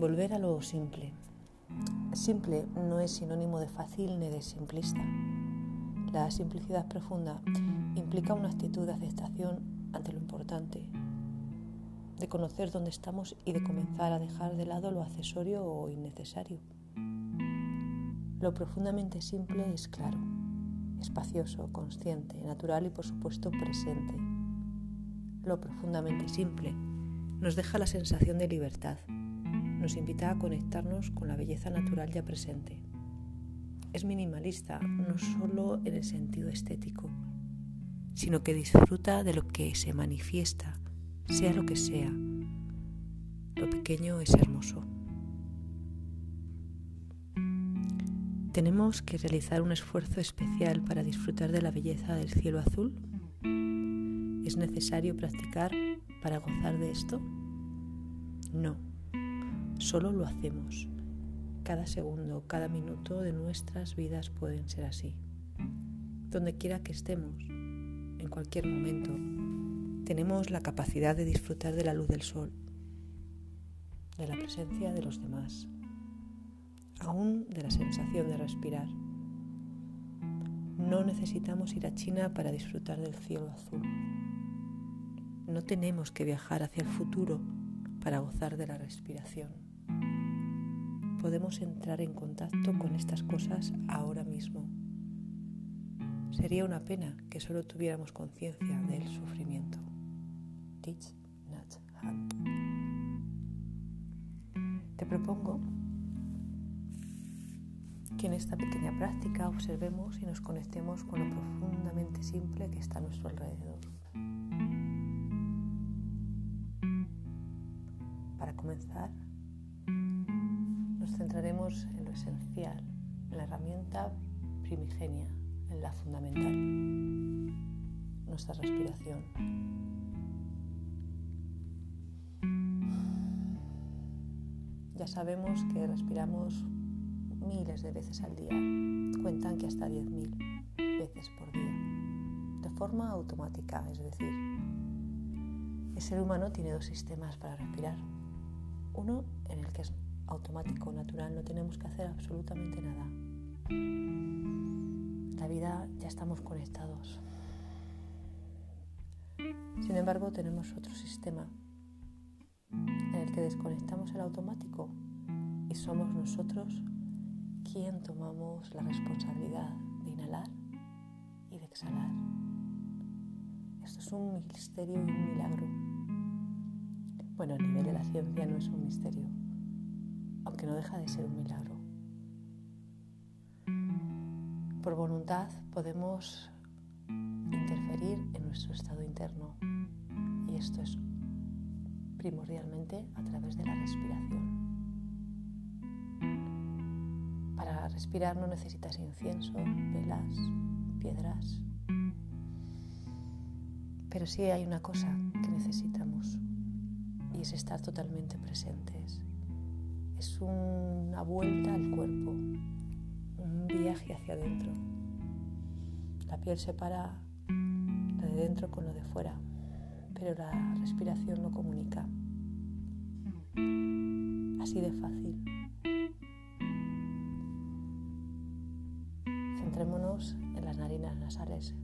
Volver a lo simple. Simple no es sinónimo de fácil ni de simplista. La simplicidad profunda implica una actitud de aceptación ante lo importante, de conocer dónde estamos y de comenzar a dejar de lado lo accesorio o innecesario. Lo profundamente simple es claro, espacioso, consciente, natural y por supuesto presente. Lo profundamente simple nos deja la sensación de libertad, nos invita a conectarnos con la belleza natural ya presente. Es minimalista no solo en el sentido estético, sino que disfruta de lo que se manifiesta, sea lo que sea. Lo pequeño es hermoso. ¿Tenemos que realizar un esfuerzo especial para disfrutar de la belleza del cielo azul? ¿Es necesario practicar para gozar de esto? No, solo lo hacemos. Cada segundo, cada minuto de nuestras vidas pueden ser así. Donde quiera que estemos, en cualquier momento, tenemos la capacidad de disfrutar de la luz del sol, de la presencia de los demás, aún de la sensación de respirar. No necesitamos ir a China para disfrutar del cielo azul. No tenemos que viajar hacia el futuro para gozar de la respiración. Podemos entrar en contacto con estas cosas ahora mismo. Sería una pena que solo tuviéramos conciencia del sufrimiento. Te propongo que en esta pequeña práctica observemos y nos conectemos con lo profundamente simple que está a nuestro alrededor. comenzar, nos centraremos en lo esencial, en la herramienta primigenia, en la fundamental, nuestra respiración. Ya sabemos que respiramos miles de veces al día, cuentan que hasta 10.000 veces por día, de forma automática, es decir, el ser humano tiene dos sistemas para respirar, uno en el que es automático, natural, no tenemos que hacer absolutamente nada. La vida ya estamos conectados. Sin embargo, tenemos otro sistema en el que desconectamos el automático y somos nosotros quien tomamos la responsabilidad de inhalar y de exhalar. Esto es un misterio y un milagro bueno, a nivel de la ciencia no es un misterio, aunque no deja de ser un milagro. Por voluntad podemos interferir en nuestro estado interno y esto es primordialmente a través de la respiración. Para respirar no necesitas incienso, velas, piedras, pero sí hay una cosa que necesitamos es estar totalmente presentes. Una vuelta al cuerpo, un viaje hacia adentro. La piel separa lo de dentro con lo de fuera, pero la respiración lo comunica. Así de fácil. Centrémonos en las narinas nasales,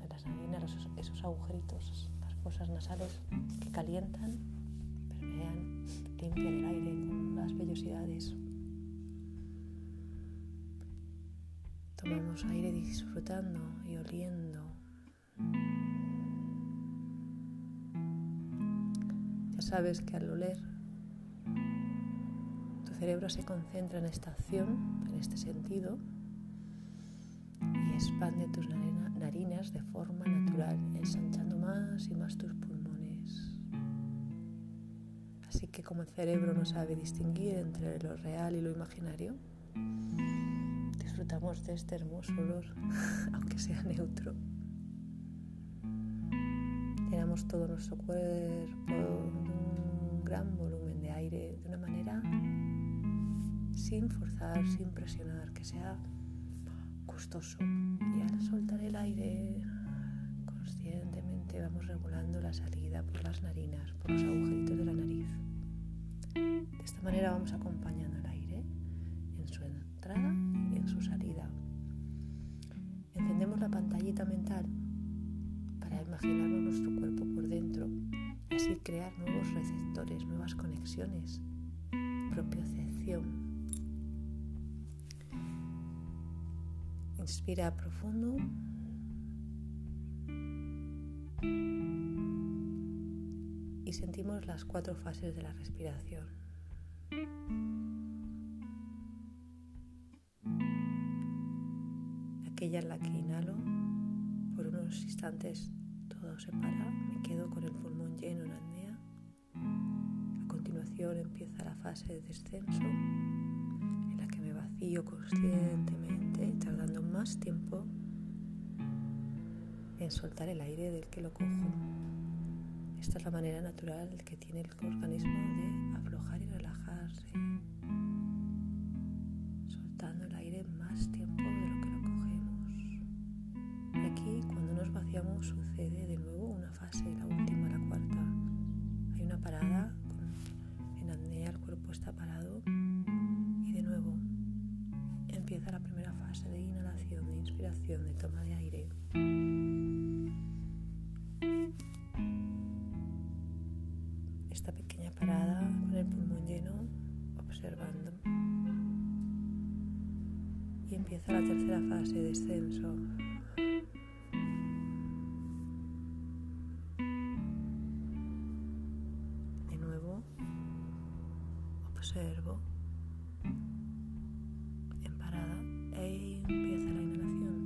en las narinas, esos agujeritos, las fosas nasales que calientan limpia el aire con las vellosidades. Tomamos aire disfrutando y oliendo. Ya sabes que al oler, tu cerebro se concentra en esta acción, en este sentido, y expande tus narinas de forma natural, ensanchando Así que como el cerebro no sabe distinguir entre lo real y lo imaginario, disfrutamos de este hermoso olor, aunque sea neutro. Llenamos todo nuestro cuerpo de un gran volumen de aire de una manera sin forzar, sin presionar, que sea gustoso. Y al soltar el aire conscientemente vamos regulando la salida por las narinas, por los agujeritos de la nariz esta manera vamos acompañando el aire en su entrada y en su salida. Encendemos la pantallita mental para imaginarnos nuestro cuerpo por dentro y así crear nuevos receptores, nuevas conexiones, propiocepción. Inspira profundo. Y sentimos las cuatro fases de la respiración. Aquella en la que inhalo, por unos instantes todo se para, me quedo con el pulmón lleno en apnea. A continuación empieza la fase de descenso, en la que me vacío conscientemente, tardando más tiempo en soltar el aire del que lo cojo. Esta es la manera natural que tiene el organismo de aflojar y soltando el aire más tiempo de lo que lo cogemos. Y aquí, cuando nos vaciamos, sucede de nuevo una fase, la última, la cuarta. Hay una parada, en apnea el cuerpo está parado y de nuevo empieza la primera fase de inhalación, de inspiración, de toma de aire. Esta pequeña parada con el pulmón lleno, observando. Y empieza la tercera fase, de descenso. De nuevo, observo. En parada e empieza la inhalación.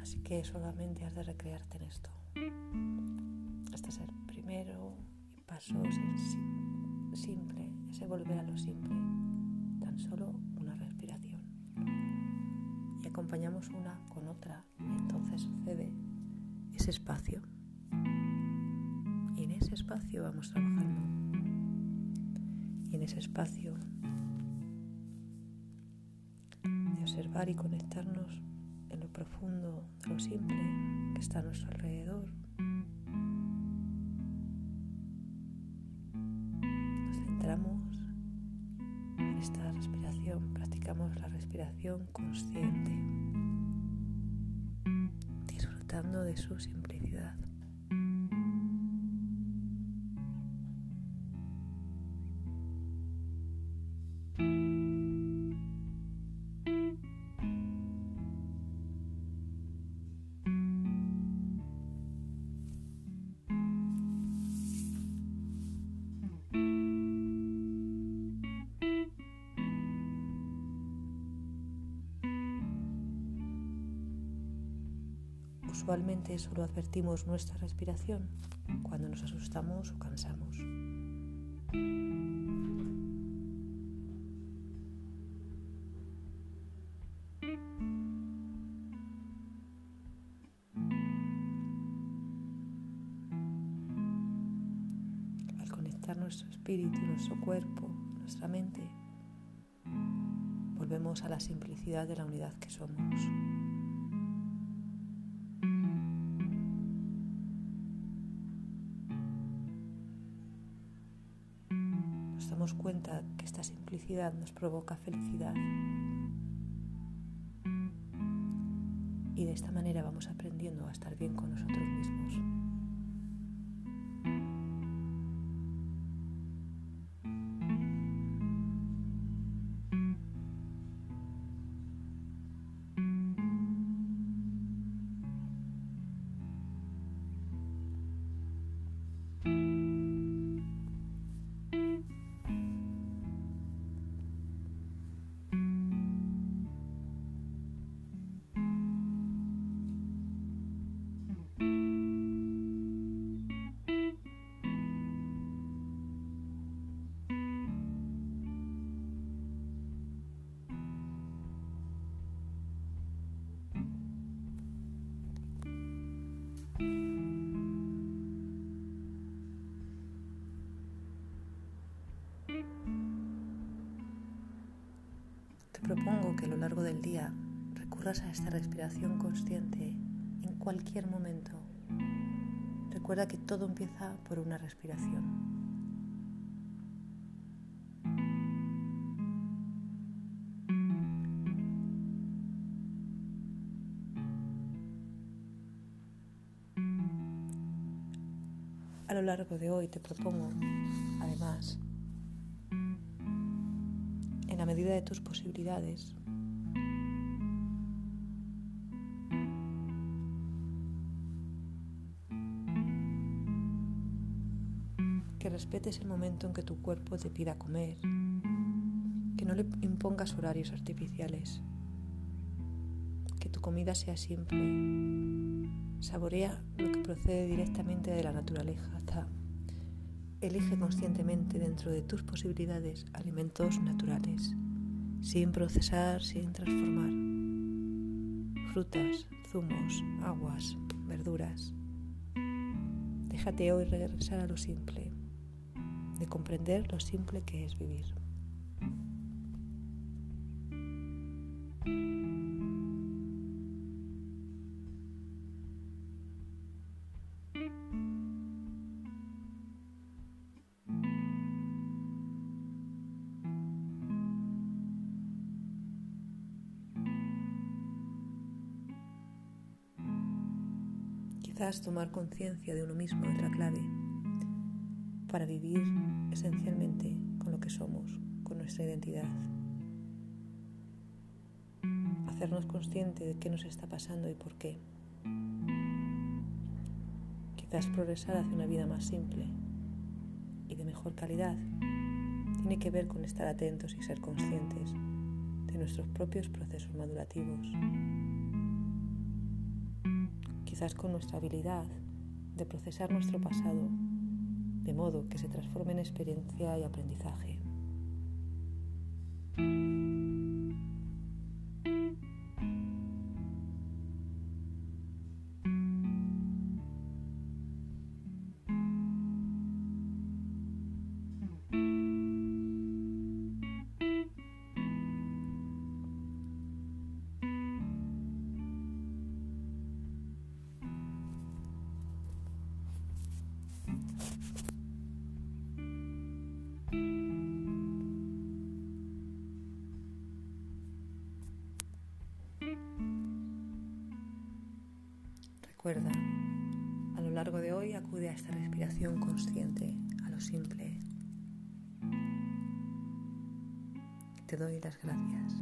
Así que solamente has de recrearte en esto. Paso simple, ese volver a lo simple, tan solo una respiración. Y acompañamos una con otra y entonces sucede ese espacio. Y en ese espacio vamos trabajando. Y en ese espacio de observar y conectarnos en lo profundo de lo simple que está a nuestro alrededor. Practicamos la respiración consciente, disfrutando de su simplicidad. Usualmente solo advertimos nuestra respiración cuando nos asustamos o cansamos. Al conectar nuestro espíritu, nuestro cuerpo, nuestra mente, volvemos a la simplicidad de la unidad que somos. Nos provoca felicidad. Y de esta manera vamos aprendiendo a estar bien con nosotros mismos. largo del día recurras a esta respiración consciente en cualquier momento, recuerda que todo empieza por una respiración. A lo largo de hoy te propongo, además, en la medida de tus posibilidades, respetes el momento en que tu cuerpo te pida comer, que no le impongas horarios artificiales, que tu comida sea simple, saborea lo que procede directamente de la naturaleza. Elige conscientemente dentro de tus posibilidades alimentos naturales, sin procesar, sin transformar. Frutas, zumos, aguas, verduras. Déjate hoy regresar a lo simple, de comprender lo simple que es vivir. Quizás tomar conciencia de uno mismo es la clave para vivir esencialmente con lo que somos, con nuestra identidad. Hacernos consciente de qué nos está pasando y por qué. Quizás progresar hacia una vida más simple y de mejor calidad tiene que ver con estar atentos y ser conscientes de nuestros propios procesos madurativos. Quizás con nuestra habilidad de procesar nuestro pasado de modo que se transforme en experiencia y aprendizaje. Recuerda, a lo largo de hoy acude a esta respiración consciente, a lo simple. Te doy las gracias.